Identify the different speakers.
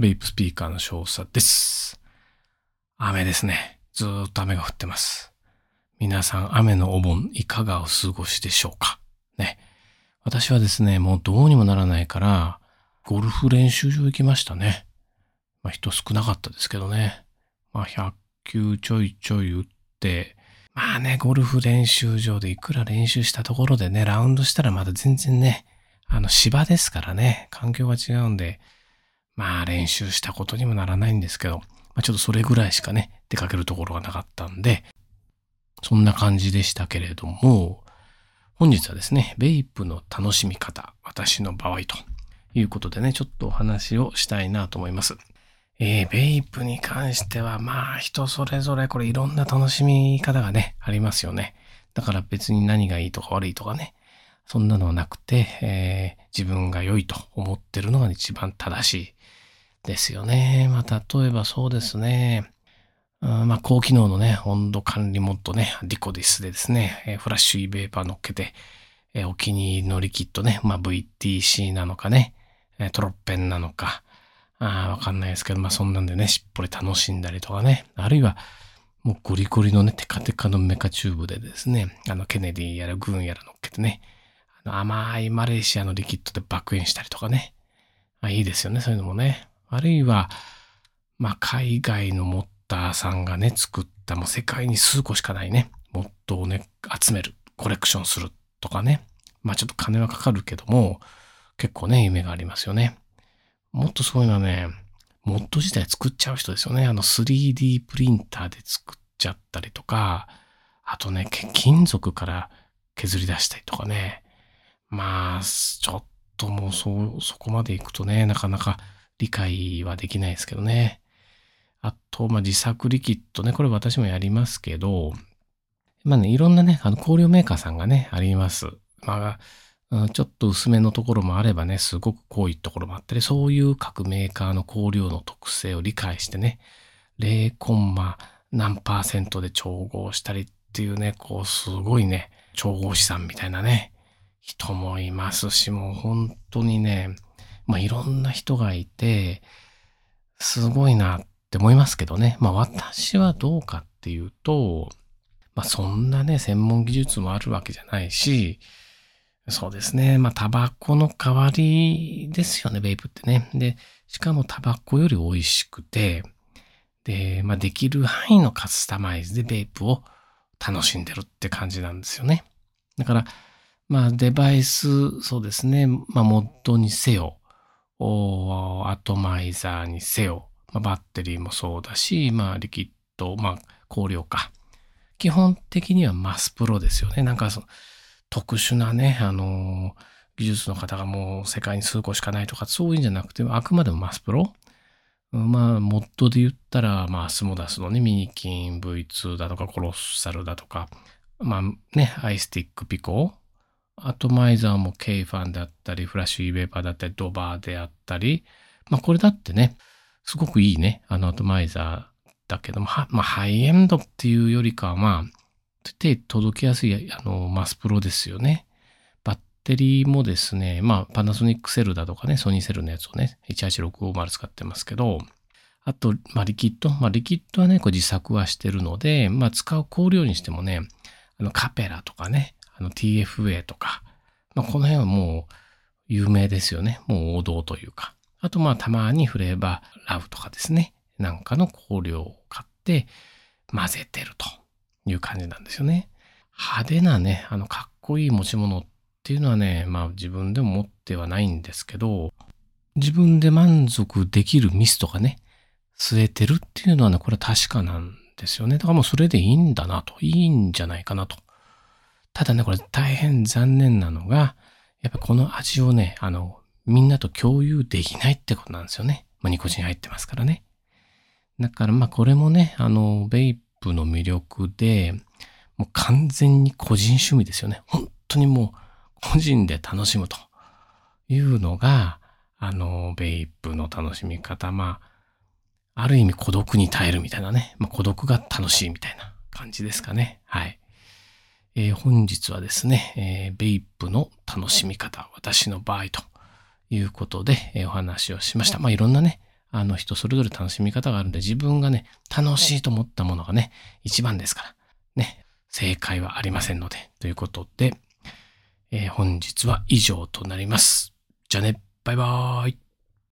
Speaker 1: ベイプスピーカーの少佐です。雨ですね。ずっと雨が降ってます。皆さん、雨のお盆、いかがお過ごしでしょうか？ね。私はですね、もうどうにもならないから、ゴルフ練習場行きましたね。まあ人少なかったですけどね。まあ100球ちょいちょい打って、まあね、ゴルフ練習場でいくら練習したところでね、ラウンドしたらまだ全然ね、あの芝ですからね、環境が違うんで、まあ練習したことにもならないんですけど、まあ、ちょっとそれぐらいしかね、出かけるところがなかったんで、そんな感じでしたけれども、本日はですね、ベイプの楽しみ方、私の場合ということでね、ちょっとお話をしたいなと思います。えー、ベイプに関しては、まあ人それぞれこれいろんな楽しみ方がね、ありますよね。だから別に何がいいとか悪いとかね、そんなのはなくて、えー、自分が良いと思ってるのが一番正しいですよね。まあ、例えばそうですね。まあ、高機能のね、温度管理モッドね、ディコディスでですね、えフラッシュイベーパー乗っけて、えお気に入りのリキッドね、まあ、VTC なのかね、トロッペンなのか、あわかんないですけど、まあ、そんなんでね、しっぽり楽しんだりとかね、あるいは、もうゴリゴリのね、テカテカのメカチューブでですね、あの、ケネディやらグーンやら乗っけてね、甘いマレーシアのリキッドで爆炎したりとかね、あ、いいですよね、そういうのもね。あるいは、まあ、海外のモッターさんがね、作った、もう世界に数個しかないね、モッドをね、集める、コレクションするとかね。まあちょっと金はかかるけども、結構ね、夢がありますよね。もっとすごいのはね、モッド自体作っちゃう人ですよね。あの 3D プリンターで作っちゃったりとか、あとね、金属から削り出したりとかね。まあ、ちょっともうそ、そこまで行くとね、なかなか理解はできないですけどね。あと、まあ、自作リキッドね、これ私もやりますけど、まあね、いろんなね、あの、香料メーカーさんがね、あります。まあ、ちょっと薄めのところもあればね、すごく濃いところもあったり、そういう各メーカーの香料の特性を理解してね、0コンマ何パーセントで調合したりっていうね、こう、すごいね、調合資産みたいなね、人もいますし、もう本当にね、まあいろんな人がいて、すごいなって思いますけどね。まあ私はどうかっていうと、まあそんなね、専門技術もあるわけじゃないし、そうですね。まあタバコの代わりですよね、ベイプってね。で、しかもタバコより美味しくて、で、まあできる範囲のカスタマイズでベイプを楽しんでるって感じなんですよね。だから、まあデバイス、そうですね。まあモッドにせよ、アトマイザーにせよ、まあ、バッテリーもそうだし、まあ、リキッド、まあ、香料か。基本的にはマスプロですよね。なんかその、特殊なね、あの技術の方がもう世界に数個しかないとか、そういうんじゃなくて、あくまでもマスプロ。まあ、 mod で言ったら、まあ、アスモダスのね、ミニキン V2 だとか、コロッサルだとか、まあね、アイスティックピコアトマイザーも K ファンであったり、フラッシュイベーパーだったり、ドバーであったり、まあこれだってね、すごくいいね、あのアトマイザーだけども、まあハイエンドっていうよりかはまあ、手届きやすいあのマスプロですよね。バッテリーもですね、まあパナソニックセルだとかね、ソニーセルのやつをね、18650使ってますけど、あと、まあリキッド。まあリキッドはね、これ自作はしてるので、まあ使う香料にしてもね、あのカペラとかね、あの TFA とか、まあ、この辺はもう有名ですよね。もう王道というか。あとまあたまにフレーバーラブとかですね。なんかの香料を買って混ぜてるという感じなんですよね。派手なね、あのかっこいい持ち物っていうのはね、まあ自分でも持ってはないんですけど、自分で満足できるミスとかね、据えてるっていうのはね、これは確かなんですよね。だからもうそれでいいんだなと、いいんじゃないかなとただね、これ大変残念なのが、やっぱこの味をね、あの、みんなと共有できないってことなんですよね。まあ、ニコチン入ってますからね。だからまあこれもね、あの、ベイプの魅力で、もう完全に個人趣味ですよね。本当にもう個人で楽しむというのが、あの、ベイプの楽しみ方。まあ、ある意味孤独に耐えるみたいなね。まあ孤独が楽しいみたいな感じですかね。はい。えー、本日はですね、えー、ベイプの楽しみ方、私の場合ということで、えー、お話をしました。まあ、いろんなね、あの人それぞれ楽しみ方があるんで、自分がね、楽しいと思ったものがね、一番ですから。ね。正解はありませんので。ということで、えー本日は以上となります。じゃあね、バイバーイ。